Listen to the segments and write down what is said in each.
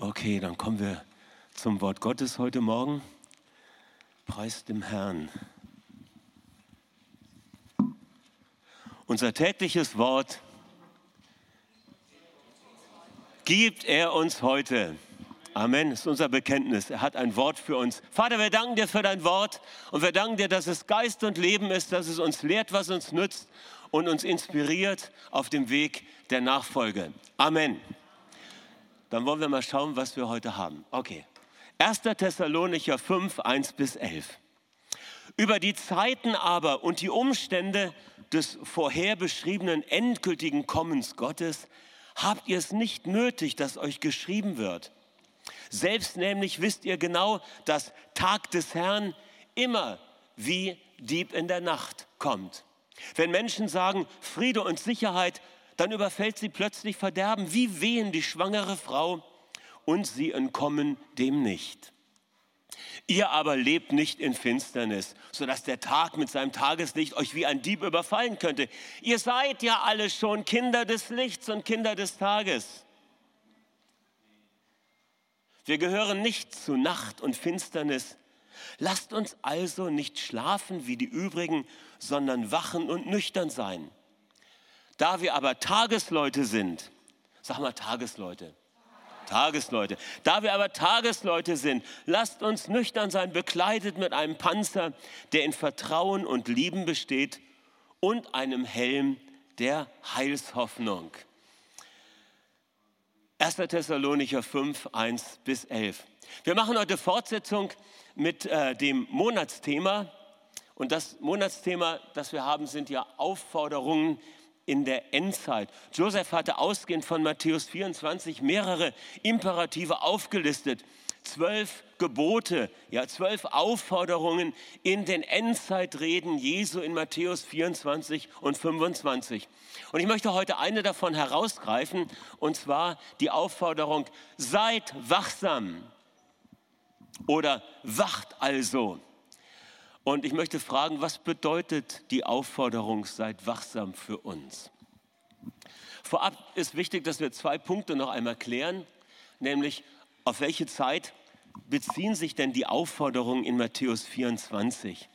Okay, dann kommen wir zum Wort Gottes heute Morgen. Preis dem Herrn. Unser tägliches Wort gibt er uns heute. Amen, das ist unser Bekenntnis. Er hat ein Wort für uns. Vater, wir danken dir für dein Wort und wir danken dir, dass es Geist und Leben ist, dass es uns lehrt, was uns nützt und uns inspiriert auf dem Weg der Nachfolge. Amen. Dann wollen wir mal schauen, was wir heute haben. Okay. 1. Thessalonicher 5, 1 bis 11. Über die Zeiten aber und die Umstände des vorher beschriebenen endgültigen Kommens Gottes habt ihr es nicht nötig, dass euch geschrieben wird. Selbst nämlich wisst ihr genau, dass Tag des Herrn immer wie Dieb in der Nacht kommt. Wenn Menschen sagen Friede und Sicherheit, dann überfällt sie plötzlich Verderben, wie wehen die schwangere Frau und sie entkommen dem nicht. Ihr aber lebt nicht in Finsternis, sodass der Tag mit seinem Tageslicht euch wie ein Dieb überfallen könnte. Ihr seid ja alle schon Kinder des Lichts und Kinder des Tages. Wir gehören nicht zu Nacht und Finsternis. Lasst uns also nicht schlafen wie die übrigen, sondern wachen und nüchtern sein. Da wir aber Tagesleute sind, sag mal Tagesleute, Tagesleute. Da wir aber Tagesleute sind, lasst uns nüchtern sein, bekleidet mit einem Panzer, der in Vertrauen und Lieben besteht und einem Helm der Heilshoffnung. 1. Thessalonicher 5, 1 bis 11. Wir machen heute Fortsetzung mit äh, dem Monatsthema. Und das Monatsthema, das wir haben, sind ja Aufforderungen in der Endzeit. Joseph hatte ausgehend von Matthäus 24 mehrere Imperative aufgelistet. Zwölf Gebote, ja, zwölf Aufforderungen in den Endzeitreden Jesu in Matthäus 24 und 25. Und ich möchte heute eine davon herausgreifen, und zwar die Aufforderung, seid wachsam oder wacht also. Und ich möchte fragen, was bedeutet die Aufforderung, seid wachsam für uns? Vorab ist wichtig, dass wir zwei Punkte noch einmal klären, nämlich auf welche Zeit beziehen sich denn die Aufforderungen in Matthäus 24?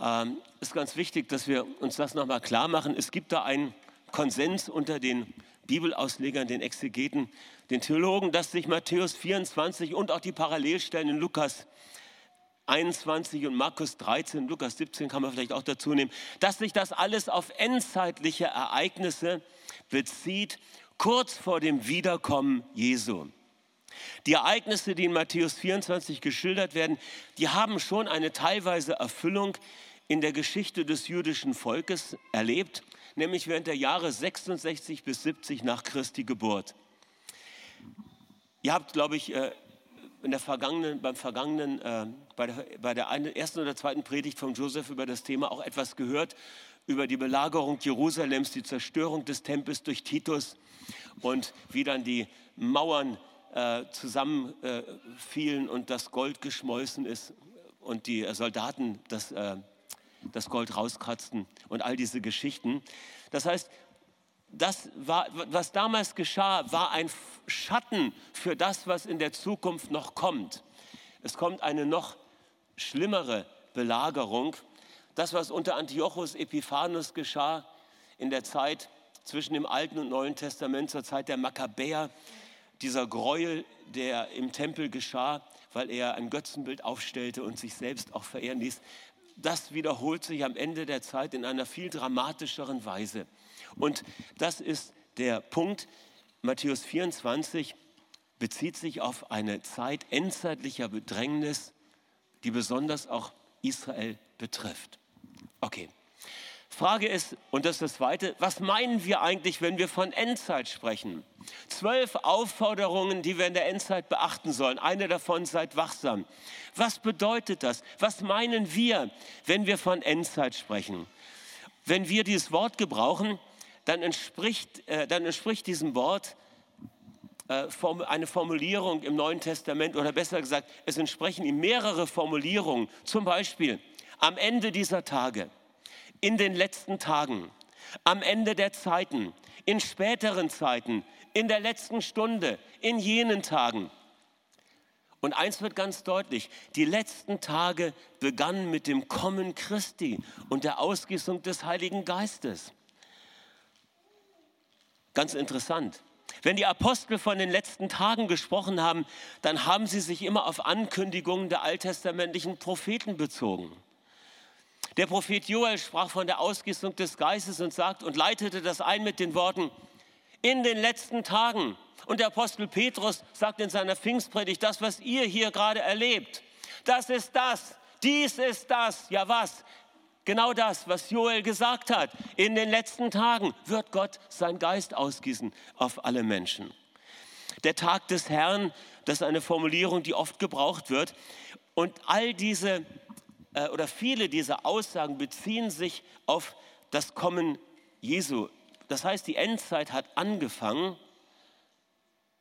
Ähm, ist ganz wichtig, dass wir uns das nochmal klar machen. Es gibt da einen Konsens unter den Bibelauslegern, den Exegeten, den Theologen, dass sich Matthäus 24 und auch die Parallelstellen in Lukas 21 und Markus 13, Lukas 17 kann man vielleicht auch dazu nehmen, dass sich das alles auf endzeitliche Ereignisse bezieht, kurz vor dem Wiederkommen Jesu. Die Ereignisse, die in Matthäus 24 geschildert werden, die haben schon eine teilweise Erfüllung in der Geschichte des jüdischen Volkes erlebt, nämlich während der Jahre 66 bis 70 nach Christi Geburt. Ihr habt, glaube ich, äh, in der vergangenen, beim vergangenen, äh, bei der, bei der einen, ersten oder zweiten Predigt von Joseph über das Thema auch etwas gehört, über die Belagerung Jerusalems, die Zerstörung des Tempels durch Titus und wie dann die Mauern äh, zusammenfielen äh, und das Gold geschmolzen ist und die Soldaten das, äh, das Gold rauskratzten und all diese Geschichten. Das heißt, das war, was damals geschah, war ein Schatten für das, was in der Zukunft noch kommt. Es kommt eine noch schlimmere Belagerung. Das, was unter Antiochus Epiphanes geschah in der Zeit zwischen dem Alten und Neuen Testament, zur Zeit der Makkabäer, dieser Gräuel, der im Tempel geschah, weil er ein Götzenbild aufstellte und sich selbst auch verehren ließ, das wiederholt sich am Ende der Zeit in einer viel dramatischeren Weise. Und das ist der Punkt. Matthäus 24 bezieht sich auf eine Zeit endzeitlicher Bedrängnis, die besonders auch Israel betrifft. Okay. Frage ist, und das ist das Zweite, was meinen wir eigentlich, wenn wir von Endzeit sprechen? Zwölf Aufforderungen, die wir in der Endzeit beachten sollen. Eine davon, seid wachsam. Was bedeutet das? Was meinen wir, wenn wir von Endzeit sprechen? Wenn wir dieses Wort gebrauchen, dann entspricht, äh, dann entspricht diesem Wort äh, eine Formulierung im Neuen Testament oder besser gesagt, es entsprechen ihm mehrere Formulierungen. Zum Beispiel am Ende dieser Tage, in den letzten Tagen, am Ende der Zeiten, in späteren Zeiten, in der letzten Stunde, in jenen Tagen. Und eins wird ganz deutlich, die letzten Tage begannen mit dem Kommen Christi und der Ausgießung des Heiligen Geistes. Ganz interessant. Wenn die Apostel von den letzten Tagen gesprochen haben, dann haben sie sich immer auf Ankündigungen der alttestamentlichen Propheten bezogen. Der Prophet Joel sprach von der Ausgießung des Geistes und sagt und leitete das ein mit den Worten in den letzten Tagen und der Apostel Petrus sagt in seiner Pfingstpredigt, das, was ihr hier gerade erlebt, das ist das, dies ist das. Ja was? Genau das, was Joel gesagt hat. In den letzten Tagen wird Gott sein Geist ausgießen auf alle Menschen. Der Tag des Herrn, das ist eine Formulierung, die oft gebraucht wird. Und all diese äh, oder viele dieser Aussagen beziehen sich auf das Kommen Jesu. Das heißt, die Endzeit hat angefangen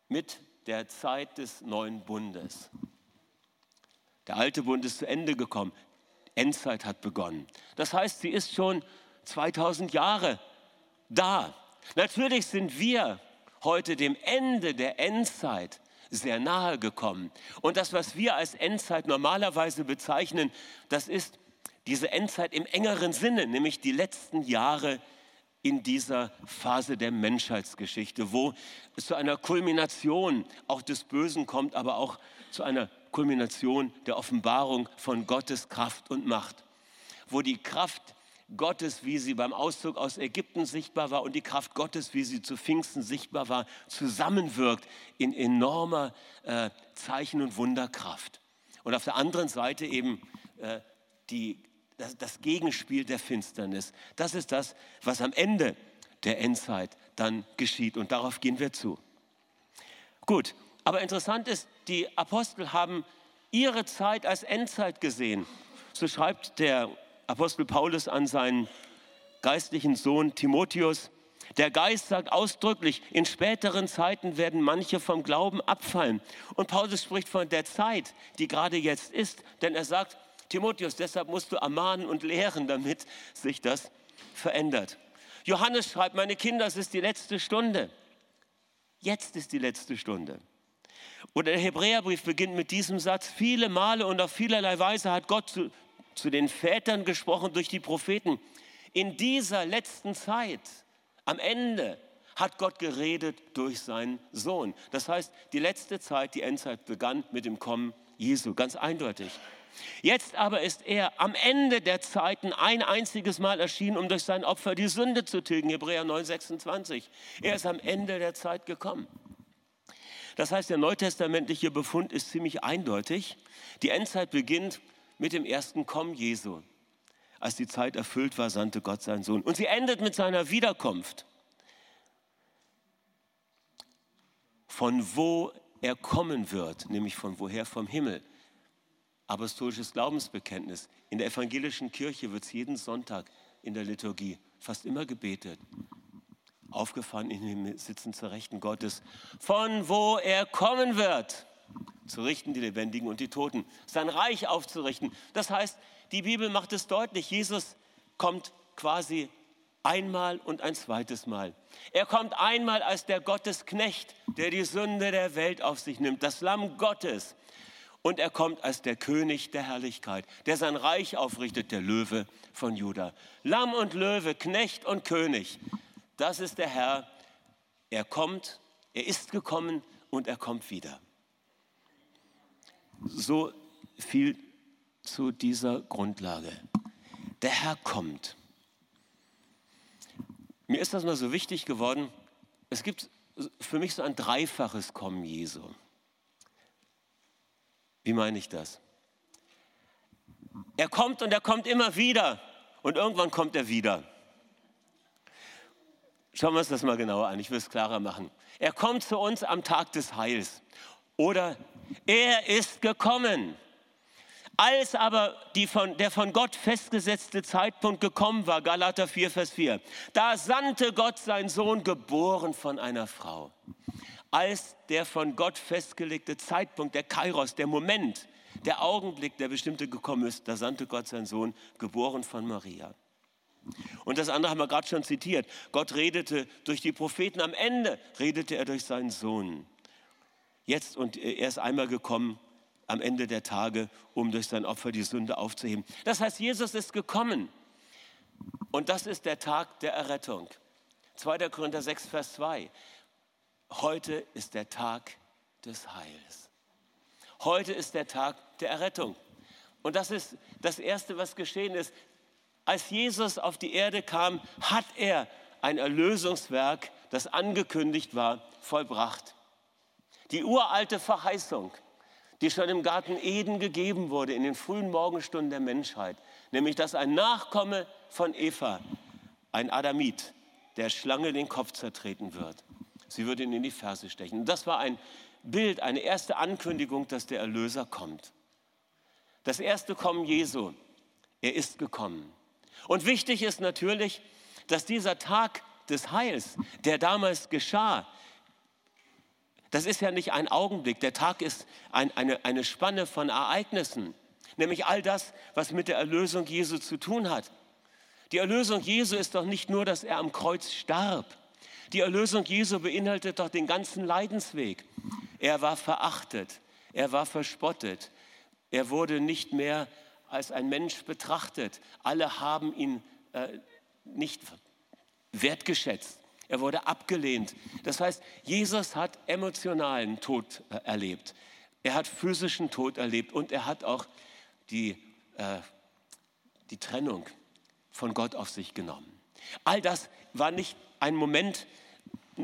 mit der Zeit des neuen Bundes. Der alte Bund ist zu Ende gekommen. Endzeit hat begonnen. Das heißt, sie ist schon 2000 Jahre da. Natürlich sind wir heute dem Ende der Endzeit sehr nahe gekommen. Und das, was wir als Endzeit normalerweise bezeichnen, das ist diese Endzeit im engeren Sinne, nämlich die letzten Jahre in dieser Phase der Menschheitsgeschichte, wo es zu einer Kulmination auch des Bösen kommt, aber auch zu einer Kulmination der Offenbarung von Gottes Kraft und Macht, wo die Kraft Gottes, wie sie beim Auszug aus Ägypten sichtbar war und die Kraft Gottes, wie sie zu Pfingsten sichtbar war, zusammenwirkt in enormer äh, Zeichen- und Wunderkraft. Und auf der anderen Seite eben äh, die das, das Gegenspiel der Finsternis. Das ist das, was am Ende der Endzeit dann geschieht. Und darauf gehen wir zu. Gut, aber interessant ist, die Apostel haben ihre Zeit als Endzeit gesehen. So schreibt der Apostel Paulus an seinen geistlichen Sohn Timotheus. Der Geist sagt ausdrücklich, in späteren Zeiten werden manche vom Glauben abfallen. Und Paulus spricht von der Zeit, die gerade jetzt ist, denn er sagt, Timotheus, deshalb musst du ermahnen und lehren, damit sich das verändert. Johannes schreibt, meine Kinder, es ist die letzte Stunde. Jetzt ist die letzte Stunde. Oder der Hebräerbrief beginnt mit diesem Satz, viele Male und auf vielerlei Weise hat Gott zu, zu den Vätern gesprochen durch die Propheten. In dieser letzten Zeit, am Ende, hat Gott geredet durch seinen Sohn. Das heißt, die letzte Zeit, die Endzeit begann mit dem Kommen Jesu, ganz eindeutig. Jetzt aber ist er am Ende der Zeiten ein einziges Mal erschienen, um durch sein Opfer die Sünde zu tilgen. Hebräer 9, 26. Er ist am Ende der Zeit gekommen. Das heißt, der neutestamentliche Befund ist ziemlich eindeutig. Die Endzeit beginnt mit dem ersten Kommen Jesu. Als die Zeit erfüllt war, sandte Gott seinen Sohn. Und sie endet mit seiner Wiederkunft. Von wo er kommen wird, nämlich von woher vom Himmel apostolisches Glaubensbekenntnis. In der evangelischen Kirche wird es jeden Sonntag in der Liturgie fast immer gebetet. Aufgefahren in den Sitzen zur Rechten Gottes, von wo er kommen wird, zu richten die Lebendigen und die Toten, sein Reich aufzurichten. Das heißt, die Bibel macht es deutlich, Jesus kommt quasi einmal und ein zweites Mal. Er kommt einmal als der Gottesknecht, der die Sünde der Welt auf sich nimmt, das Lamm Gottes, und er kommt als der König der Herrlichkeit, der sein Reich aufrichtet, der Löwe von Juda. Lamm und Löwe, Knecht und König, das ist der Herr. Er kommt, er ist gekommen und er kommt wieder. So viel zu dieser Grundlage. Der Herr kommt. Mir ist das mal so wichtig geworden. Es gibt für mich so ein dreifaches Kommen Jesu. Wie meine ich das? Er kommt und er kommt immer wieder und irgendwann kommt er wieder. Schauen wir uns das mal genauer an, ich will es klarer machen. Er kommt zu uns am Tag des Heils oder er ist gekommen. Als aber von, der von Gott festgesetzte Zeitpunkt gekommen war, Galater 4, Vers 4, da sandte Gott seinen Sohn, geboren von einer Frau als der von Gott festgelegte Zeitpunkt, der Kairos, der Moment, der Augenblick, der bestimmte gekommen ist, da sandte Gott seinen Sohn, geboren von Maria. Und das andere haben wir gerade schon zitiert. Gott redete durch die Propheten. Am Ende redete er durch seinen Sohn. Jetzt und er ist einmal gekommen am Ende der Tage, um durch sein Opfer die Sünde aufzuheben. Das heißt, Jesus ist gekommen. Und das ist der Tag der Errettung. 2. Korinther 6, Vers 2. Heute ist der Tag des Heils. Heute ist der Tag der Errettung. Und das ist das Erste, was geschehen ist. Als Jesus auf die Erde kam, hat er ein Erlösungswerk, das angekündigt war, vollbracht. Die uralte Verheißung, die schon im Garten Eden gegeben wurde, in den frühen Morgenstunden der Menschheit, nämlich dass ein Nachkomme von Eva, ein Adamit, der Schlange den Kopf zertreten wird. Sie wird ihn in die Ferse stechen. Und das war ein Bild, eine erste Ankündigung, dass der Erlöser kommt. Das erste Kommen Jesu, er ist gekommen. Und wichtig ist natürlich, dass dieser Tag des Heils, der damals geschah, das ist ja nicht ein Augenblick, der Tag ist ein, eine, eine Spanne von Ereignissen, nämlich all das, was mit der Erlösung Jesu zu tun hat. Die Erlösung Jesu ist doch nicht nur, dass er am Kreuz starb. Die Erlösung Jesu beinhaltet doch den ganzen Leidensweg. Er war verachtet, er war verspottet, er wurde nicht mehr als ein Mensch betrachtet. Alle haben ihn äh, nicht wertgeschätzt. Er wurde abgelehnt. Das heißt, Jesus hat emotionalen Tod äh, erlebt. Er hat physischen Tod erlebt und er hat auch die, äh, die Trennung von Gott auf sich genommen. All das war nicht ein Moment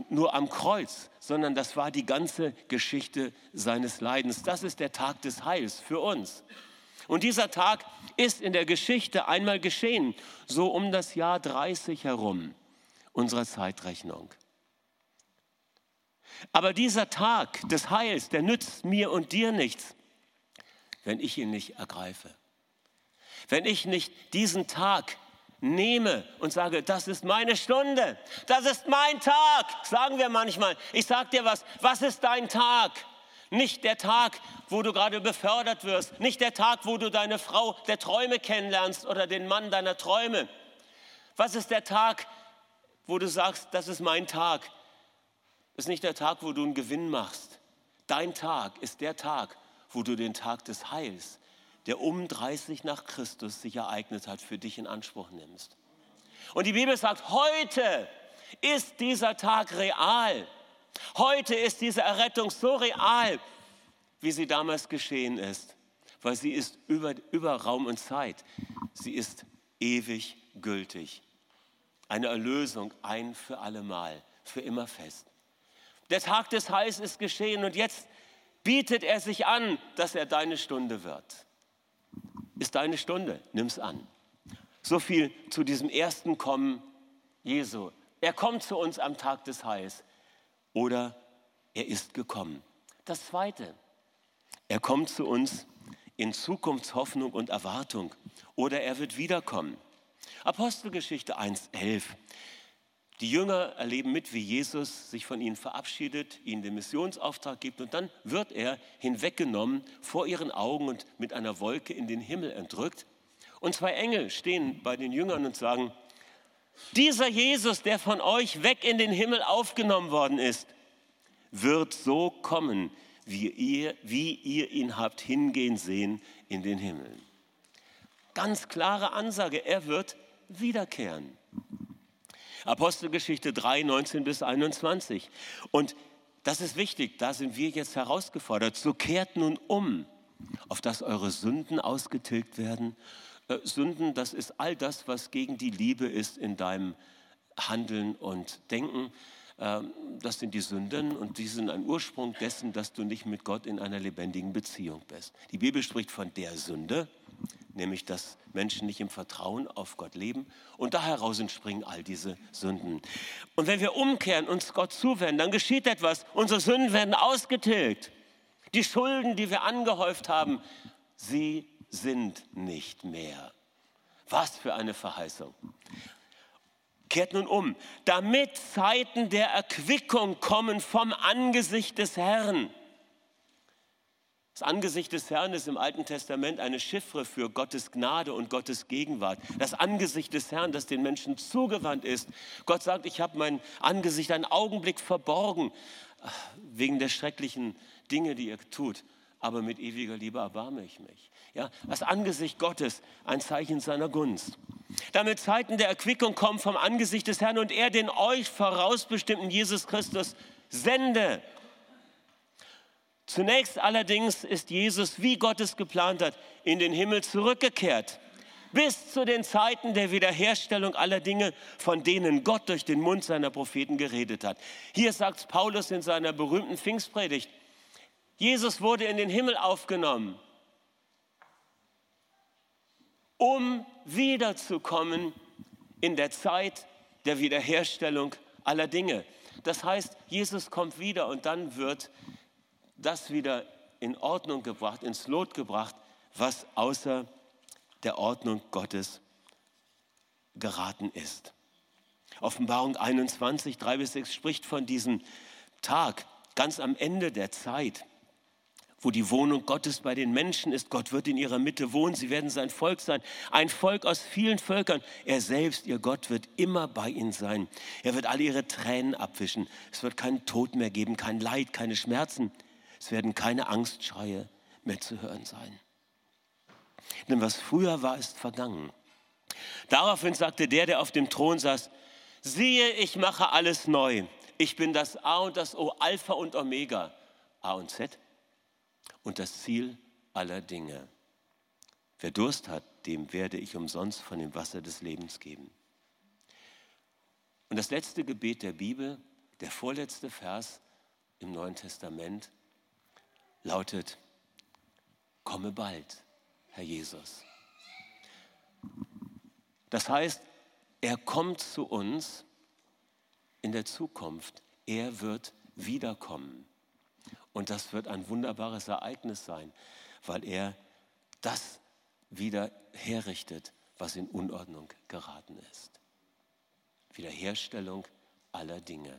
nur am Kreuz, sondern das war die ganze Geschichte seines Leidens. Das ist der Tag des Heils für uns. Und dieser Tag ist in der Geschichte einmal geschehen, so um das Jahr 30 herum unserer Zeitrechnung. Aber dieser Tag des Heils, der nützt mir und dir nichts, wenn ich ihn nicht ergreife. Wenn ich nicht diesen Tag nehme und sage, das ist meine Stunde, das ist mein Tag, sagen wir manchmal. Ich sage dir was, was ist dein Tag? Nicht der Tag, wo du gerade befördert wirst, nicht der Tag, wo du deine Frau der Träume kennenlernst oder den Mann deiner Träume. Was ist der Tag, wo du sagst, das ist mein Tag? Ist nicht der Tag, wo du einen Gewinn machst. Dein Tag ist der Tag, wo du den Tag des Heils, der um 30 nach Christus sich ereignet hat, für dich in Anspruch nimmst. Und die Bibel sagt, heute ist dieser Tag real. Heute ist diese Errettung so real, wie sie damals geschehen ist, weil sie ist über, über Raum und Zeit. Sie ist ewig gültig. Eine Erlösung ein für allemal, für immer fest. Der Tag des Heils ist geschehen und jetzt bietet er sich an, dass er deine Stunde wird ist deine Stunde, nimm es an. So viel zu diesem ersten Kommen Jesu. Er kommt zu uns am Tag des Heils oder er ist gekommen. Das Zweite, er kommt zu uns in Zukunftshoffnung und Erwartung oder er wird wiederkommen. Apostelgeschichte 1.11. Die Jünger erleben mit, wie Jesus sich von ihnen verabschiedet, ihnen den Missionsauftrag gibt und dann wird er hinweggenommen vor ihren Augen und mit einer Wolke in den Himmel entrückt. Und zwei Engel stehen bei den Jüngern und sagen, dieser Jesus, der von euch weg in den Himmel aufgenommen worden ist, wird so kommen, wie ihr, wie ihr ihn habt hingehen sehen in den Himmel. Ganz klare Ansage, er wird wiederkehren. Apostelgeschichte 3, 19 bis 21. Und das ist wichtig, da sind wir jetzt herausgefordert. So kehrt nun um, auf dass eure Sünden ausgetilgt werden. Äh, Sünden, das ist all das, was gegen die Liebe ist in deinem Handeln und Denken. Ähm, das sind die Sünden und die sind ein Ursprung dessen, dass du nicht mit Gott in einer lebendigen Beziehung bist. Die Bibel spricht von der Sünde, nämlich dass Menschen nicht im Vertrauen auf Gott leben und da heraus entspringen all diese Sünden. Und wenn wir umkehren, uns Gott zuwenden, dann geschieht etwas, unsere Sünden werden ausgetilgt. Die Schulden, die wir angehäuft haben, sie sind nicht mehr. Was für eine Verheißung. Kehrt nun um, damit Zeiten der Erquickung kommen vom Angesicht des Herrn Das Angesicht des Herrn ist im Alten Testament eine Chiffre für Gottes Gnade und Gottes Gegenwart. Das Angesicht des Herrn, das den Menschen zugewandt ist. Gott sagt, ich habe mein Angesicht einen Augenblick verborgen, wegen der schrecklichen Dinge, die ihr tut. Aber mit ewiger Liebe erbarme ich mich. Ja, das Angesicht Gottes, ein Zeichen seiner Gunst. Damit Zeiten der Erquickung kommen vom Angesicht des Herrn und er den euch vorausbestimmten Jesus Christus sende Zunächst allerdings ist Jesus, wie Gott es geplant hat, in den Himmel zurückgekehrt. Bis zu den Zeiten der Wiederherstellung aller Dinge, von denen Gott durch den Mund seiner Propheten geredet hat. Hier sagt Paulus in seiner berühmten Pfingstpredigt, Jesus wurde in den Himmel aufgenommen, um wiederzukommen in der Zeit der Wiederherstellung aller Dinge. Das heißt, Jesus kommt wieder und dann wird das wieder in Ordnung gebracht, ins Lot gebracht, was außer der Ordnung Gottes geraten ist. Offenbarung 21, 3 bis 6 spricht von diesem Tag ganz am Ende der Zeit, wo die Wohnung Gottes bei den Menschen ist. Gott wird in ihrer Mitte wohnen, sie werden sein Volk sein, ein Volk aus vielen Völkern. Er selbst, ihr Gott, wird immer bei ihnen sein. Er wird alle ihre Tränen abwischen. Es wird keinen Tod mehr geben, kein Leid, keine Schmerzen. Es werden keine Angstschreie mehr zu hören sein. Denn was früher war, ist vergangen. Daraufhin sagte der, der auf dem Thron saß, siehe, ich mache alles neu. Ich bin das A und das O, Alpha und Omega, A und Z und das Ziel aller Dinge. Wer Durst hat, dem werde ich umsonst von dem Wasser des Lebens geben. Und das letzte Gebet der Bibel, der vorletzte Vers im Neuen Testament, lautet, komme bald, Herr Jesus. Das heißt, er kommt zu uns in der Zukunft. Er wird wiederkommen. Und das wird ein wunderbares Ereignis sein, weil er das wieder herrichtet, was in Unordnung geraten ist. Wiederherstellung aller Dinge.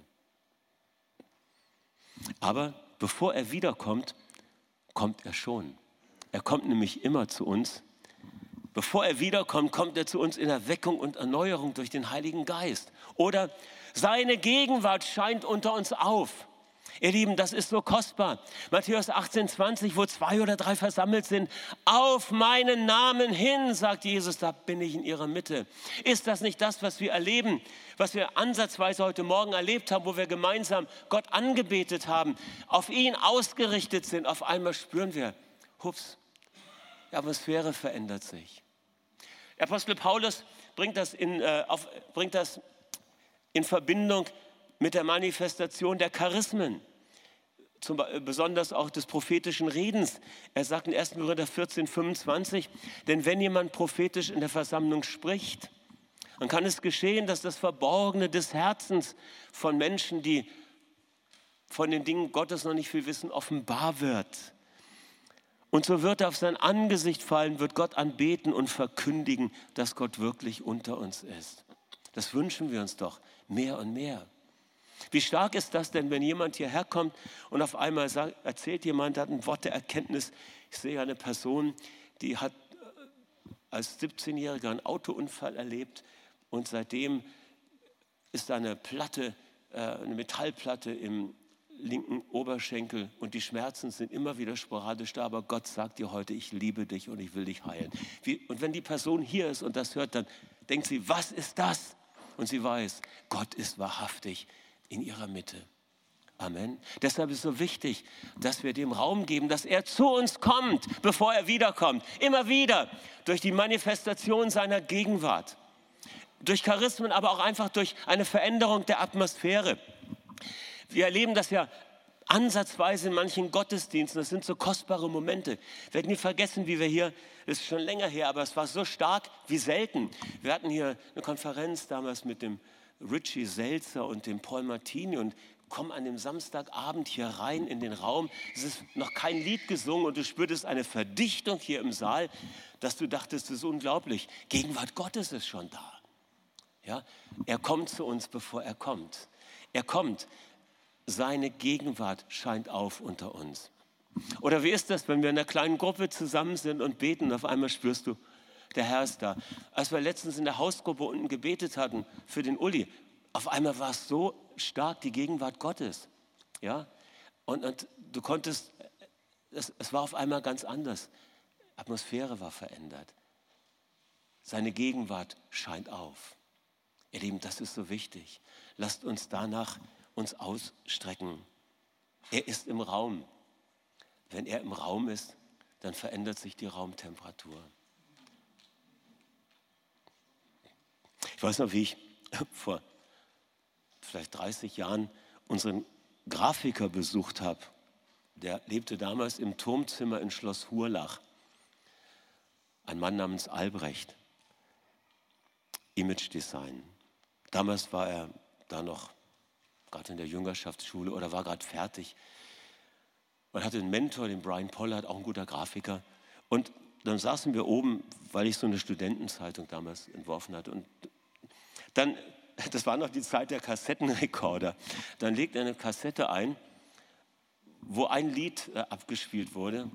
Aber bevor er wiederkommt, kommt er schon. Er kommt nämlich immer zu uns. Bevor er wiederkommt, kommt er zu uns in Erweckung und Erneuerung durch den Heiligen Geist. Oder seine Gegenwart scheint unter uns auf. Ihr Lieben, das ist so kostbar. Matthäus 18, 20, wo zwei oder drei versammelt sind, auf meinen Namen hin, sagt Jesus, da bin ich in ihrer Mitte. Ist das nicht das, was wir erleben, was wir ansatzweise heute Morgen erlebt haben, wo wir gemeinsam Gott angebetet haben, auf ihn ausgerichtet sind? Auf einmal spüren wir, hups, die Atmosphäre verändert sich. Apostel Paulus bringt das in, äh, auf, bringt das in Verbindung mit der Manifestation der Charismen, zum, besonders auch des prophetischen Redens. Er sagt in 1. Korinther 14, 25, denn wenn jemand prophetisch in der Versammlung spricht, dann kann es geschehen, dass das Verborgene des Herzens von Menschen, die von den Dingen Gottes noch nicht viel wissen, offenbar wird. Und so wird er auf sein Angesicht fallen, wird Gott anbeten und verkündigen, dass Gott wirklich unter uns ist. Das wünschen wir uns doch mehr und mehr. Wie stark ist das denn, wenn jemand hierher kommt und auf einmal sagt, erzählt jemand, hat ein Wort der Erkenntnis. Ich sehe eine Person, die hat äh, als 17-Jähriger einen Autounfall erlebt und seitdem ist eine Platte, äh, eine Metallplatte im linken Oberschenkel und die Schmerzen sind immer wieder sporadisch da, aber Gott sagt dir heute, ich liebe dich und ich will dich heilen. und wenn die Person hier ist und das hört, dann denkt sie, was ist das? Und sie weiß, Gott ist wahrhaftig in ihrer Mitte. Amen. Deshalb ist es so wichtig, dass wir dem Raum geben, dass er zu uns kommt, bevor er wiederkommt. Immer wieder durch die Manifestation seiner Gegenwart. Durch Charismen, aber auch einfach durch eine Veränderung der Atmosphäre. Wir erleben das ja ansatzweise in manchen Gottesdiensten. Das sind so kostbare Momente. Wir werden nie vergessen, wie wir hier, das ist schon länger her, aber es war so stark wie selten. Wir hatten hier eine Konferenz damals mit dem Richie Selzer und dem Paul Martini und komm an dem Samstagabend hier rein in den Raum. Es ist noch kein Lied gesungen und du spürtest eine Verdichtung hier im Saal, dass du dachtest, das ist unglaublich. Gegenwart Gottes ist schon da. Ja, er kommt zu uns, bevor er kommt. Er kommt. Seine Gegenwart scheint auf unter uns. Oder wie ist das, wenn wir in einer kleinen Gruppe zusammen sind und beten und auf einmal spürst du, der Herr ist da. Als wir letztens in der Hausgruppe unten gebetet hatten für den Uli, auf einmal war es so stark die Gegenwart Gottes. Ja? Und, und du konntest, es, es war auf einmal ganz anders. Atmosphäre war verändert. Seine Gegenwart scheint auf. Ihr Lieben, das ist so wichtig. Lasst uns danach uns ausstrecken. Er ist im Raum. Wenn er im Raum ist, dann verändert sich die Raumtemperatur. Ich weiß noch, wie ich vor vielleicht 30 Jahren unseren Grafiker besucht habe. Der lebte damals im Turmzimmer in Schloss Hurlach. Ein Mann namens Albrecht. Image Design. Damals war er da noch gerade in der Jüngerschaftsschule oder war gerade fertig. Man hatte einen Mentor, den Brian Pollard, auch ein guter Grafiker. Und dann saßen wir oben, weil ich so eine Studentenzeitung damals entworfen hatte. Und dann, das war noch die Zeit der Kassettenrekorder. Dann legt er eine Kassette ein, wo ein Lied äh, abgespielt wurde.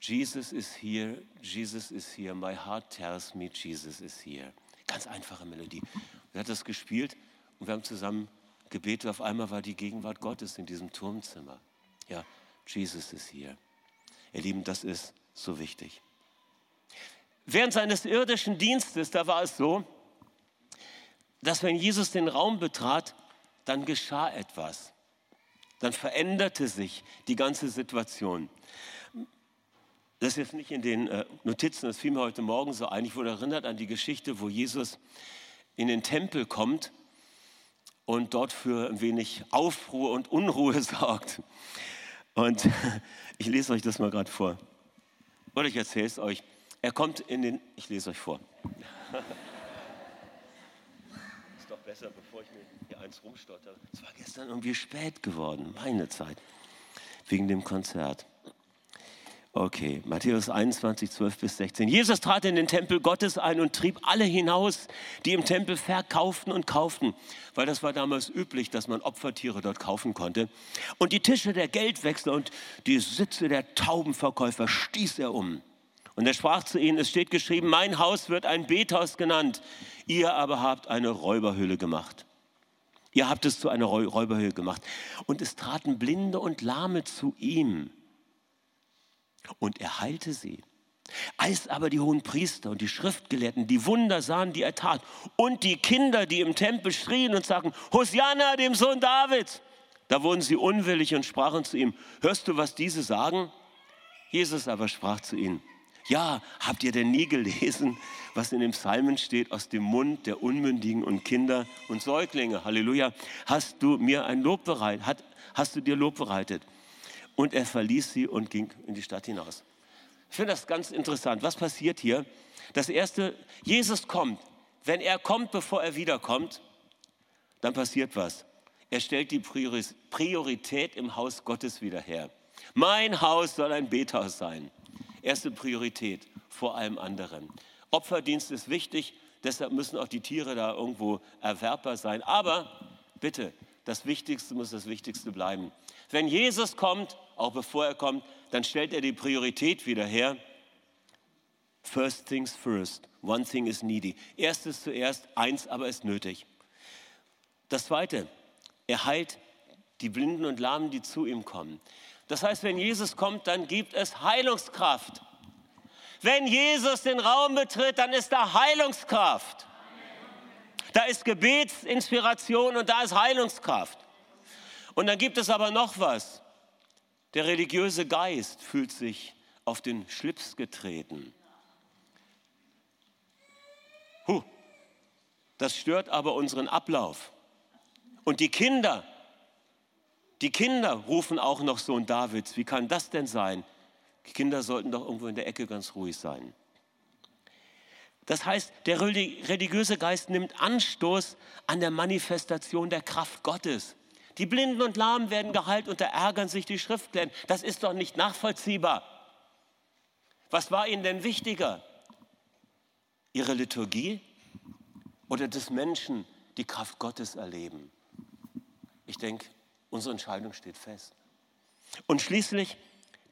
Jesus is here, Jesus is here, my heart tells me Jesus is here. Ganz einfache Melodie. Er hat das gespielt und wir haben zusammen gebetet. Auf einmal war die Gegenwart Gottes in diesem Turmzimmer. Ja, Jesus ist hier. Ihr Lieben, das ist so wichtig. Während seines irdischen Dienstes, da war es so, dass wenn Jesus den Raum betrat, dann geschah etwas. Dann veränderte sich die ganze Situation. Das ist jetzt nicht in den äh, Notizen, das fiel mir heute Morgen so ein. Ich wurde erinnert an die Geschichte, wo Jesus in den Tempel kommt und dort für ein wenig Aufruhr und Unruhe sorgt. Und ich lese euch das mal gerade vor. Oder ich erzähle es euch. Er kommt in den, ich lese euch vor. besser, bevor ich mir hier eins rumstotter. Es war gestern irgendwie spät geworden, meine Zeit, wegen dem Konzert. Okay, Matthäus 21, 12 bis 16. Jesus trat in den Tempel Gottes ein und trieb alle hinaus, die im Tempel verkauften und kauften, weil das war damals üblich, dass man Opfertiere dort kaufen konnte. Und die Tische der Geldwechsler und die Sitze der Taubenverkäufer stieß er um. Und er sprach zu ihnen, es steht geschrieben, mein Haus wird ein Bethaus genannt, ihr aber habt eine Räuberhöhle gemacht. Ihr habt es zu einer Räuberhöhle gemacht. Und es traten Blinde und Lahme zu ihm und er heilte sie. Als aber die hohen Priester und die Schriftgelehrten die Wunder sahen, die er tat, und die Kinder, die im Tempel schrien und sagten, Hosianna, dem Sohn Davids, da wurden sie unwillig und sprachen zu ihm, hörst du, was diese sagen? Jesus aber sprach zu ihnen, ja, habt ihr denn nie gelesen, was in dem Psalmen steht, aus dem Mund der Unmündigen und Kinder und Säuglinge? Halleluja. Hast du mir ein Lob bereitet? Hast du dir Lob bereitet? Und er verließ sie und ging in die Stadt hinaus. Ich finde das ganz interessant. Was passiert hier? Das erste, Jesus kommt. Wenn er kommt, bevor er wiederkommt, dann passiert was. Er stellt die Priorität im Haus Gottes wieder her. Mein Haus soll ein Bethaus sein. Erste Priorität vor allem anderen. Opferdienst ist wichtig, deshalb müssen auch die Tiere da irgendwo erwerbbar sein. Aber bitte, das Wichtigste muss das Wichtigste bleiben. Wenn Jesus kommt, auch bevor er kommt, dann stellt er die Priorität wieder her. First things first. One thing is needy. Erstes zuerst, eins aber ist nötig. Das zweite, er heilt die Blinden und Lahmen, die zu ihm kommen. Das heißt, wenn Jesus kommt, dann gibt es Heilungskraft. Wenn Jesus den Raum betritt, dann ist da Heilungskraft. Da ist Gebetsinspiration und da ist Heilungskraft. Und dann gibt es aber noch was. Der religiöse Geist fühlt sich auf den Schlips getreten. Huh, das stört aber unseren Ablauf. Und die Kinder, die Kinder rufen auch noch Sohn Davids. Wie kann das denn sein? Die Kinder sollten doch irgendwo in der Ecke ganz ruhig sein. Das heißt, der religiöse Geist nimmt Anstoß an der Manifestation der Kraft Gottes. Die Blinden und Lahmen werden geheilt und da ärgern sich die Schriftgelehrten. Das ist doch nicht nachvollziehbar. Was war ihnen denn wichtiger? Ihre Liturgie oder des Menschen die Kraft Gottes erleben? Ich denke, unsere Entscheidung steht fest. Und schließlich,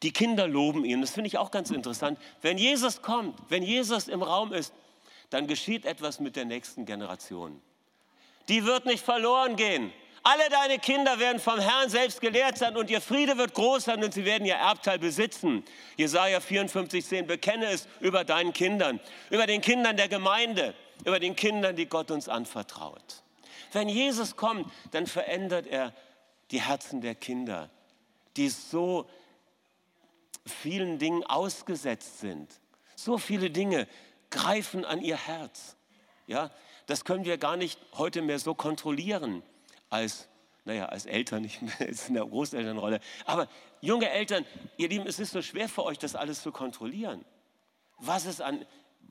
die Kinder loben ihn. Das finde ich auch ganz interessant. Wenn Jesus kommt, wenn Jesus im Raum ist, dann geschieht etwas mit der nächsten Generation. Die wird nicht verloren gehen. Alle deine Kinder werden vom Herrn selbst gelehrt sein und ihr Friede wird groß sein und sie werden ihr Erbteil besitzen. Jesaja 54, 10, bekenne es über deinen Kindern, über den Kindern der Gemeinde, über den Kindern, die Gott uns anvertraut. Wenn Jesus kommt, dann verändert er die Herzen der Kinder, die so vielen Dingen ausgesetzt sind. So viele Dinge greifen an ihr Herz. Ja, das können wir gar nicht heute mehr so kontrollieren als, naja, als Eltern, ich bin jetzt in der Großelternrolle. Aber junge Eltern, ihr Lieben, es ist so schwer für euch, das alles zu kontrollieren. Was es an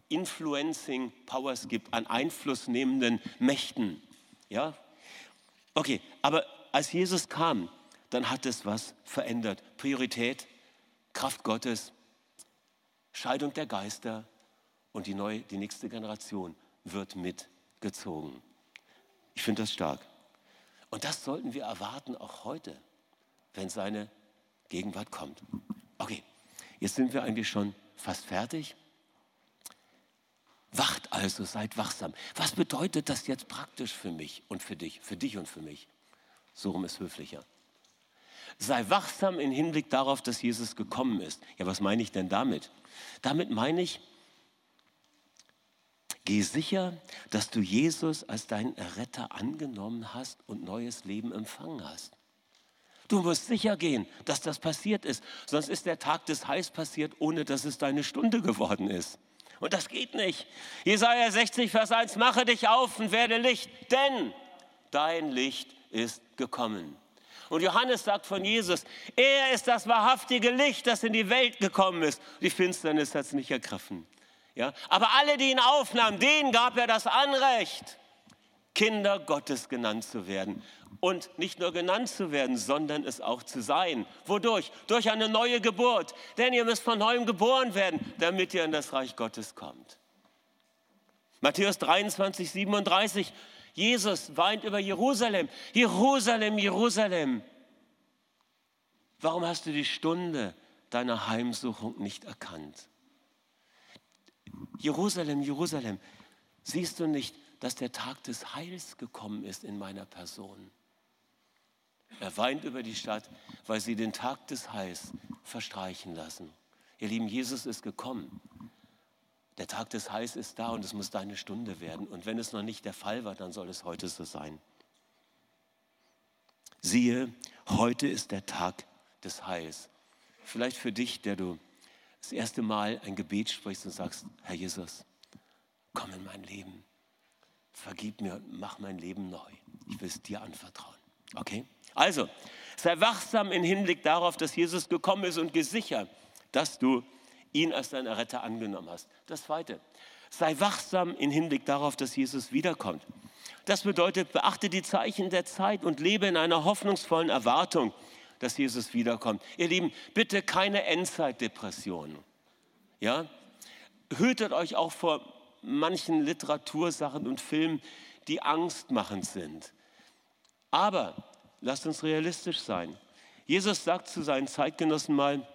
Influencing Powers gibt, an einflussnehmenden Mächten. Ja? Okay, aber als Jesus kam, dann hat es was verändert. Priorität, Kraft Gottes, Scheidung der Geister und die, neue, die nächste Generation wird mitgezogen. Ich finde das stark. Und das sollten wir erwarten auch heute, wenn seine Gegenwart kommt. Okay, jetzt sind wir eigentlich schon fast fertig. Wacht also, seid wachsam. Was bedeutet das jetzt praktisch für mich und für dich, für dich und für mich? So rum ist höflicher. Sei wachsam im Hinblick darauf, dass Jesus gekommen ist. Ja, was meine ich denn damit? Damit meine ich, Geh sicher, dass du Jesus als deinen Erretter angenommen hast und neues Leben empfangen hast. Du musst sicher gehen, dass das passiert ist, sonst ist der Tag des Heils passiert, ohne dass es deine Stunde geworden ist. Und das geht nicht. Jesaja 60, Vers 1, mache dich auf und werde Licht, denn dein Licht ist gekommen. Und Johannes sagt von Jesus, er ist das wahrhaftige Licht, das in die Welt gekommen ist. Die Finsternis hat es nicht ergriffen. Ja? Aber alle, die ihn aufnahmen, denen gab er das Anrecht, Kinder Gottes genannt zu werden. Und nicht nur genannt zu werden, sondern es auch zu sein. Wodurch? Durch eine neue Geburt. Denn ihr müsst von neuem geboren werden, damit ihr in das Reich Gottes kommt. Matthäus 23, 37. Jesus weint über Jerusalem. Jerusalem, Jerusalem. Warum hast du die Stunde deiner Heimsuchung nicht erkannt? Jerusalem, Jerusalem, siehst du nicht, dass der Tag des Heils gekommen ist in meiner Person? Er weint über die Stadt, weil sie den Tag des Heils verstreichen lassen. Ihr Lieben, Jesus ist gekommen. Der Tag des Heils ist da und es muss deine Stunde werden. Und wenn es noch nicht der Fall war, dann soll es heute so sein. Siehe, heute ist der Tag des Heils. Vielleicht für dich, der du das erste Mal ein Gebet sprichst und sagst, Herr Jesus, komm in mein Leben, vergib mir und mach mein Leben neu. Ich will es dir anvertrauen. Okay? Also, sei wachsam im Hinblick darauf, dass Jesus gekommen ist und gesichert, dass du ihn als deinen Retter angenommen hast. Das zweite, sei wachsam im Hinblick darauf, dass Jesus wiederkommt. Das bedeutet, beachte die Zeichen der Zeit und lebe in einer hoffnungsvollen Erwartung dass Jesus wiederkommt. Ihr Lieben, bitte keine Endzeitdepressionen. Ja? Hütet euch auch vor manchen Literatursachen und Filmen, die angstmachend sind. Aber lasst uns realistisch sein. Jesus sagt zu seinen Zeitgenossen mal,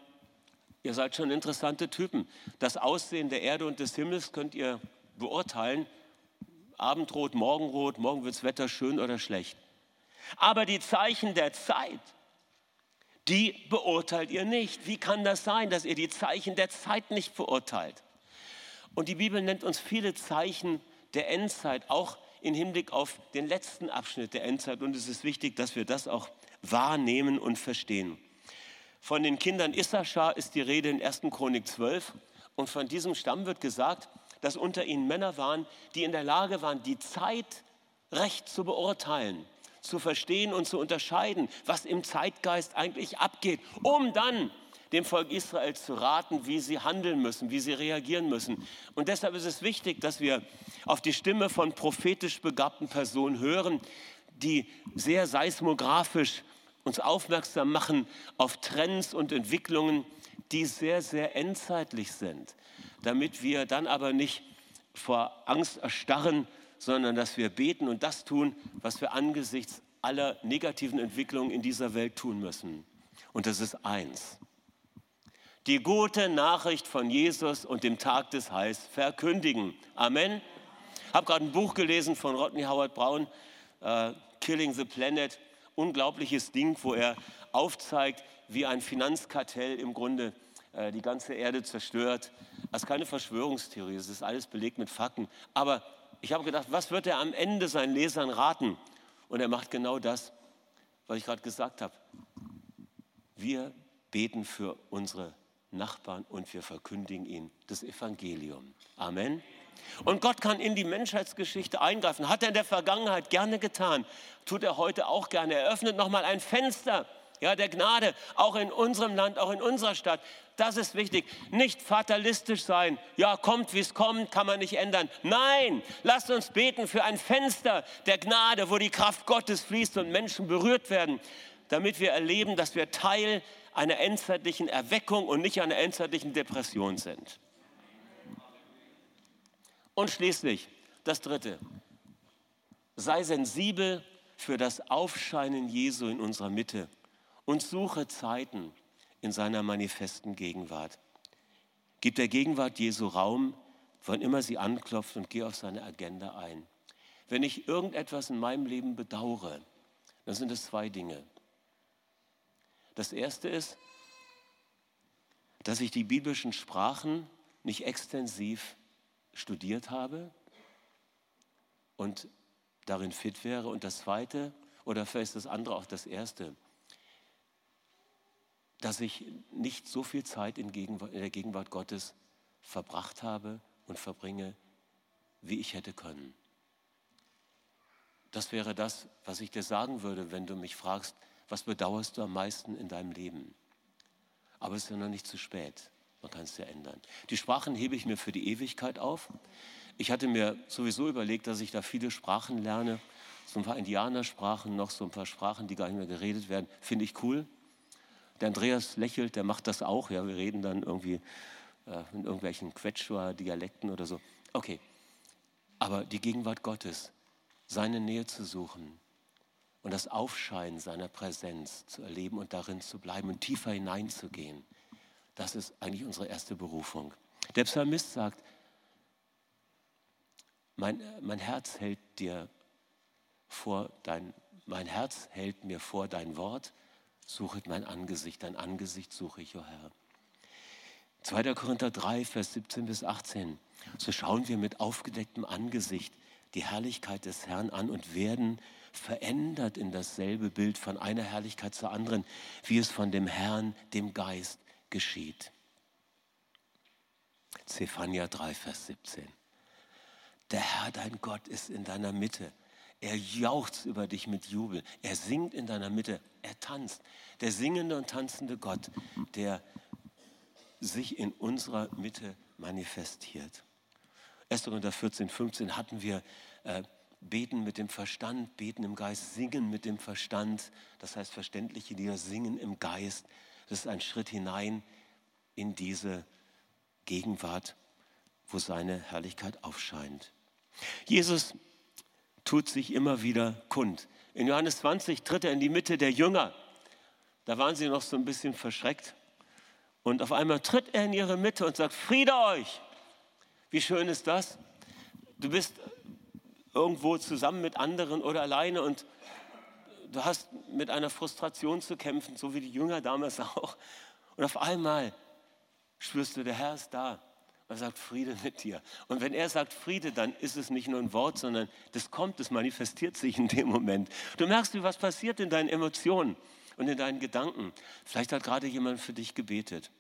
ihr seid schon interessante Typen. Das Aussehen der Erde und des Himmels könnt ihr beurteilen. Abendrot, Morgenrot, morgen wird das Wetter schön oder schlecht. Aber die Zeichen der Zeit, die beurteilt ihr nicht. Wie kann das sein, dass ihr die Zeichen der Zeit nicht beurteilt? Und die Bibel nennt uns viele Zeichen der Endzeit, auch im Hinblick auf den letzten Abschnitt der Endzeit. Und es ist wichtig, dass wir das auch wahrnehmen und verstehen. Von den Kindern Issachar ist die Rede in 1. Chronik 12. Und von diesem Stamm wird gesagt, dass unter ihnen Männer waren, die in der Lage waren, die Zeit recht zu beurteilen zu verstehen und zu unterscheiden, was im Zeitgeist eigentlich abgeht, um dann dem Volk Israel zu raten, wie sie handeln müssen, wie sie reagieren müssen. Und deshalb ist es wichtig, dass wir auf die Stimme von prophetisch begabten Personen hören, die sehr seismografisch uns aufmerksam machen auf Trends und Entwicklungen, die sehr, sehr endzeitlich sind, damit wir dann aber nicht vor Angst erstarren, sondern dass wir beten und das tun, was wir angesichts aller negativen Entwicklungen in dieser Welt tun müssen. Und das ist eins. Die gute Nachricht von Jesus und dem Tag des Heils verkündigen. Amen. Ich habe gerade ein Buch gelesen von Rodney Howard Brown, uh, Killing the Planet. Unglaubliches Ding, wo er aufzeigt, wie ein Finanzkartell im Grunde uh, die ganze Erde zerstört. Das ist keine Verschwörungstheorie, es ist alles belegt mit Fakten. Aber ich habe gedacht, was wird er am Ende seinen Lesern raten? Und er macht genau das, was ich gerade gesagt habe. Wir beten für unsere Nachbarn und wir verkündigen ihnen das Evangelium. Amen. Und Gott kann in die Menschheitsgeschichte eingreifen. Hat er in der Vergangenheit gerne getan, tut er heute auch gerne. Er öffnet nochmal ein Fenster ja, der Gnade, auch in unserem Land, auch in unserer Stadt. Das ist wichtig. Nicht fatalistisch sein. Ja, kommt, wie es kommt, kann man nicht ändern. Nein, lasst uns beten für ein Fenster der Gnade, wo die Kraft Gottes fließt und Menschen berührt werden, damit wir erleben, dass wir Teil einer endzeitlichen Erweckung und nicht einer endzeitlichen Depression sind. Und schließlich das Dritte. Sei sensibel für das Aufscheinen Jesu in unserer Mitte und suche Zeiten in seiner manifesten Gegenwart. Gib der Gegenwart Jesu Raum, wann immer sie anklopft und geh auf seine Agenda ein. Wenn ich irgendetwas in meinem Leben bedauere, dann sind es zwei Dinge. Das erste ist, dass ich die biblischen Sprachen nicht extensiv studiert habe und darin fit wäre. Und das zweite, oder vielleicht das andere auch das erste, dass ich nicht so viel Zeit in, Gegenwart, in der Gegenwart Gottes verbracht habe und verbringe, wie ich hätte können. Das wäre das, was ich dir sagen würde, wenn du mich fragst, was bedauerst du am meisten in deinem Leben? Aber es ist ja noch nicht zu spät. Man kann es ja ändern. Die Sprachen hebe ich mir für die Ewigkeit auf. Ich hatte mir sowieso überlegt, dass ich da viele Sprachen lerne. So ein paar Indianersprachen, noch so ein paar Sprachen, die gar nicht mehr geredet werden. Finde ich cool. Der Andreas lächelt, der macht das auch. Ja, wir reden dann irgendwie äh, in irgendwelchen Quechua-Dialekten oder so. Okay. Aber die Gegenwart Gottes, seine Nähe zu suchen, und das Aufscheinen seiner Präsenz zu erleben und darin zu bleiben und tiefer hineinzugehen. Das ist eigentlich unsere erste Berufung. Der Psalmist sagt, mein, mein Herz hält dir vor dein, mein Herz hält mir vor dein Wort, suchet mein Angesicht, dein Angesicht suche ich, o oh Herr. 2. Korinther 3, Vers 17 bis 18. So schauen wir mit aufgedecktem Angesicht die Herrlichkeit des Herrn an und werden verändert in dasselbe Bild von einer Herrlichkeit zur anderen, wie es von dem Herrn, dem Geist, geschieht. Zephania 3, Vers 17. Der Herr, dein Gott, ist in deiner Mitte. Er jauchzt über dich mit Jubel. Er singt in deiner Mitte. Er tanzt. Der singende und tanzende Gott, der sich in unserer Mitte manifestiert. 1. Korinther 14, 15 hatten wir äh, beten mit dem Verstand, beten im Geist, singen mit dem Verstand. Das heißt, verständliche Lieder singen im Geist. Das ist ein Schritt hinein in diese Gegenwart, wo seine Herrlichkeit aufscheint. Jesus tut sich immer wieder kund. In Johannes 20 tritt er in die Mitte der Jünger. Da waren sie noch so ein bisschen verschreckt. Und auf einmal tritt er in ihre Mitte und sagt, Friede euch. Wie schön ist das? Du bist irgendwo zusammen mit anderen oder alleine und du hast mit einer Frustration zu kämpfen, so wie die Jünger damals auch. Und auf einmal spürst du, der Herr ist da. Er sagt Friede mit dir. Und wenn er sagt Friede, dann ist es nicht nur ein Wort, sondern das kommt, das manifestiert sich in dem Moment. Du merkst, wie was passiert in deinen Emotionen und in deinen Gedanken. Vielleicht hat gerade jemand für dich gebetet.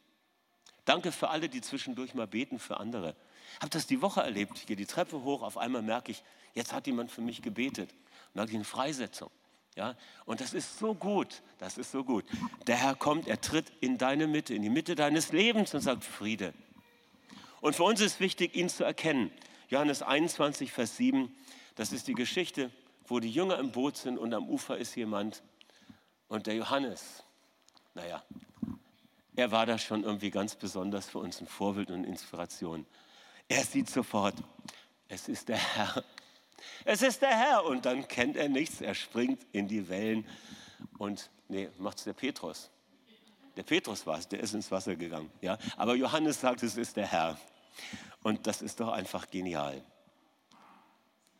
Danke für alle, die zwischendurch mal beten für andere. Ich habe das die Woche erlebt. Ich gehe die Treppe hoch, auf einmal merke ich, jetzt hat jemand für mich gebetet. Merke ich eine Freisetzung. Ja, und das ist so gut, das ist so gut. Der Herr kommt, er tritt in deine Mitte, in die Mitte deines Lebens und sagt Friede. Und für uns ist wichtig, ihn zu erkennen. Johannes 21, Vers 7, das ist die Geschichte, wo die Jünger im Boot sind und am Ufer ist jemand. Und der Johannes, naja, er war da schon irgendwie ganz besonders für uns ein Vorbild und Inspiration. Er sieht sofort, es ist der Herr. Es ist der Herr. Und dann kennt er nichts. Er springt in die Wellen. Und nee, macht es der Petrus. Der Petrus war es, der ist ins Wasser gegangen. Ja? Aber Johannes sagt, es ist der Herr. Und das ist doch einfach genial.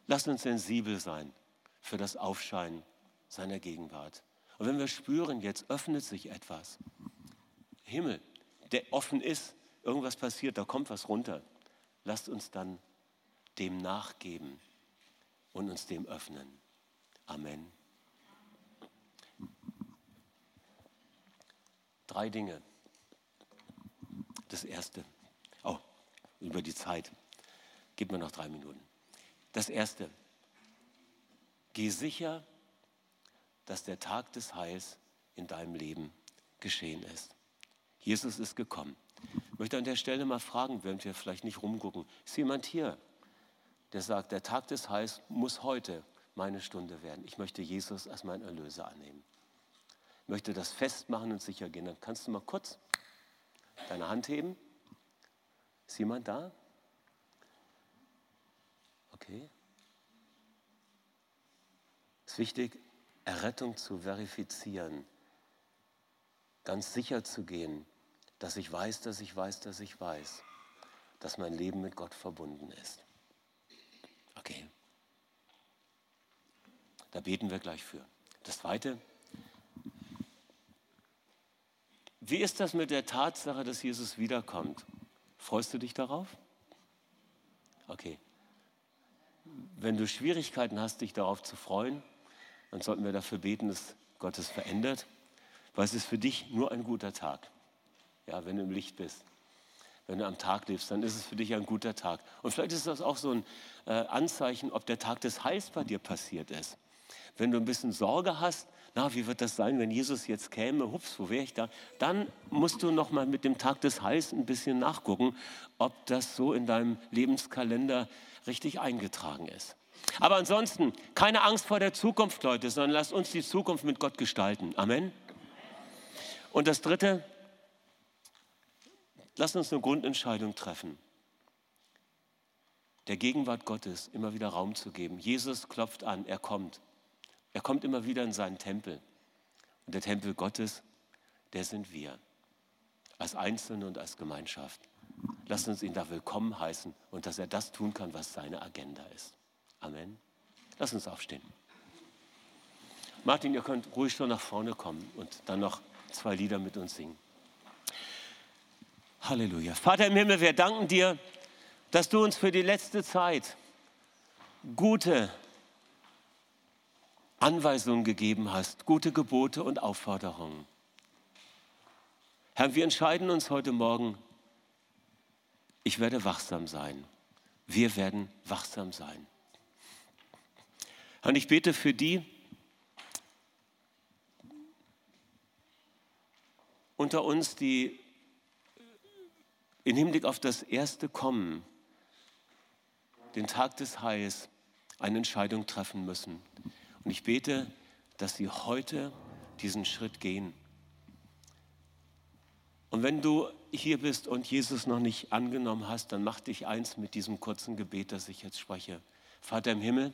Lass uns sensibel sein für das Aufscheinen seiner Gegenwart. Und wenn wir spüren, jetzt öffnet sich etwas, Himmel, der offen ist, irgendwas passiert, da kommt was runter, lasst uns dann dem nachgeben und uns dem öffnen. Amen. Drei Dinge. Das erste. Oh, über die Zeit. Gib mir noch drei Minuten. Das erste. Geh sicher, dass der Tag des Heils in deinem Leben geschehen ist. Jesus ist gekommen. Ich möchte an der Stelle mal fragen, während wir vielleicht nicht rumgucken, ist jemand hier, der sagt, der Tag des Heils muss heute meine Stunde werden. Ich möchte Jesus als meinen Erlöser annehmen möchte das festmachen und sicher gehen, dann kannst du mal kurz deine Hand heben. Ist jemand da? Okay. Es ist wichtig, Errettung zu verifizieren, ganz sicher zu gehen, dass ich weiß, dass ich weiß, dass ich weiß, dass mein Leben mit Gott verbunden ist. Okay. Da beten wir gleich für. Das Zweite, Wie ist das mit der Tatsache, dass Jesus wiederkommt? Freust du dich darauf? Okay. Wenn du Schwierigkeiten hast, dich darauf zu freuen, dann sollten wir dafür beten, dass Gott es verändert, weil es ist für dich nur ein guter Tag. Ja, wenn du im Licht bist, wenn du am Tag lebst, dann ist es für dich ein guter Tag. Und vielleicht ist das auch so ein äh, Anzeichen, ob der Tag des Heils bei dir passiert ist. Wenn du ein bisschen Sorge hast, na, wie wird das sein, wenn Jesus jetzt käme, hups, wo wäre ich da? Dann musst du noch mal mit dem Tag des Heils ein bisschen nachgucken, ob das so in deinem Lebenskalender richtig eingetragen ist. Aber ansonsten, keine Angst vor der Zukunft, Leute, sondern lasst uns die Zukunft mit Gott gestalten. Amen. Und das Dritte, lasst uns eine Grundentscheidung treffen. Der Gegenwart Gottes immer wieder Raum zu geben. Jesus klopft an, er kommt. Er kommt immer wieder in seinen Tempel. Und der Tempel Gottes, der sind wir. Als Einzelne und als Gemeinschaft. Lasst uns ihn da willkommen heißen und dass er das tun kann, was seine Agenda ist. Amen. Lass uns aufstehen. Martin, ihr könnt ruhig schon nach vorne kommen und dann noch zwei Lieder mit uns singen. Halleluja. Vater im Himmel, wir danken dir, dass du uns für die letzte Zeit gute Anweisungen gegeben hast, gute Gebote und Aufforderungen. Herr, wir entscheiden uns heute Morgen, ich werde wachsam sein. Wir werden wachsam sein. Und ich bete für die unter uns, die im Hinblick auf das erste Kommen, den Tag des Heils, eine Entscheidung treffen müssen. Und ich bete, dass sie heute diesen Schritt gehen. Und wenn du hier bist und Jesus noch nicht angenommen hast, dann mach dich eins mit diesem kurzen Gebet, das ich jetzt spreche. Vater im Himmel,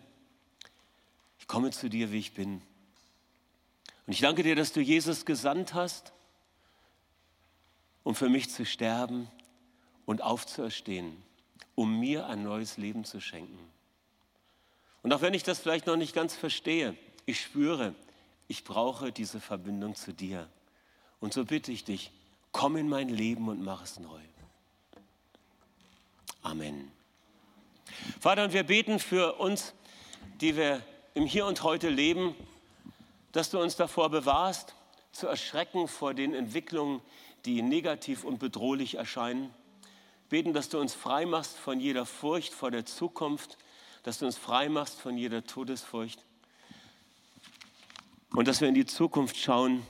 ich komme zu dir, wie ich bin. Und ich danke dir, dass du Jesus gesandt hast, um für mich zu sterben und aufzuerstehen, um mir ein neues Leben zu schenken. Und auch wenn ich das vielleicht noch nicht ganz verstehe, ich spüre, ich brauche diese Verbindung zu dir. Und so bitte ich dich, komm in mein Leben und mach es neu. Amen. Vater, und wir beten für uns, die wir im Hier und Heute leben, dass du uns davor bewahrst, zu erschrecken vor den Entwicklungen, die negativ und bedrohlich erscheinen. Beten, dass du uns frei machst von jeder Furcht vor der Zukunft, dass du uns frei machst von jeder Todesfurcht und dass wir in die Zukunft schauen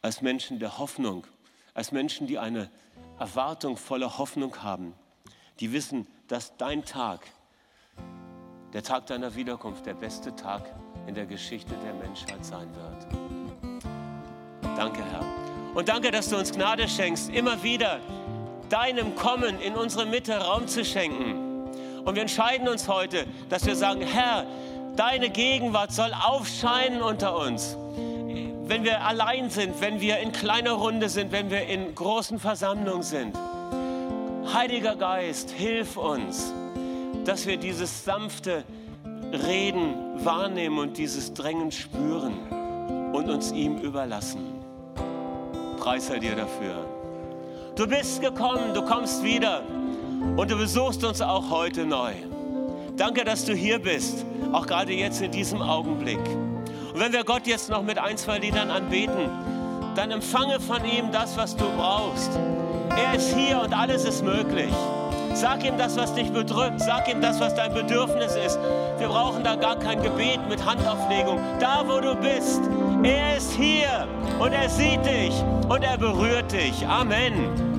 als Menschen der Hoffnung, als Menschen, die eine Erwartung voller Hoffnung haben, die wissen, dass dein Tag, der Tag deiner Wiederkunft, der beste Tag in der Geschichte der Menschheit sein wird. Danke, Herr. Und danke, dass du uns Gnade schenkst, immer wieder deinem Kommen in unsere Mitte Raum zu schenken. Und wir entscheiden uns heute, dass wir sagen, Herr, deine Gegenwart soll aufscheinen unter uns. wenn wir allein sind, wenn wir in kleiner Runde sind, wenn wir in großen Versammlungen sind. Heiliger Geist, hilf uns, dass wir dieses sanfte Reden wahrnehmen und dieses Drängen spüren und uns ihm überlassen. Preis sei dir dafür. Du bist gekommen, du kommst wieder und du besuchst uns auch heute neu. Danke, dass du hier bist, auch gerade jetzt in diesem Augenblick. Und wenn wir Gott jetzt noch mit ein, zwei Liedern anbeten, dann empfange von ihm das, was du brauchst. Er ist hier und alles ist möglich. Sag ihm das, was dich bedrückt. Sag ihm das, was dein Bedürfnis ist. Wir brauchen da gar kein Gebet mit Handauflegung. Da, wo du bist, er ist hier und er sieht dich und er berührt dich. Amen.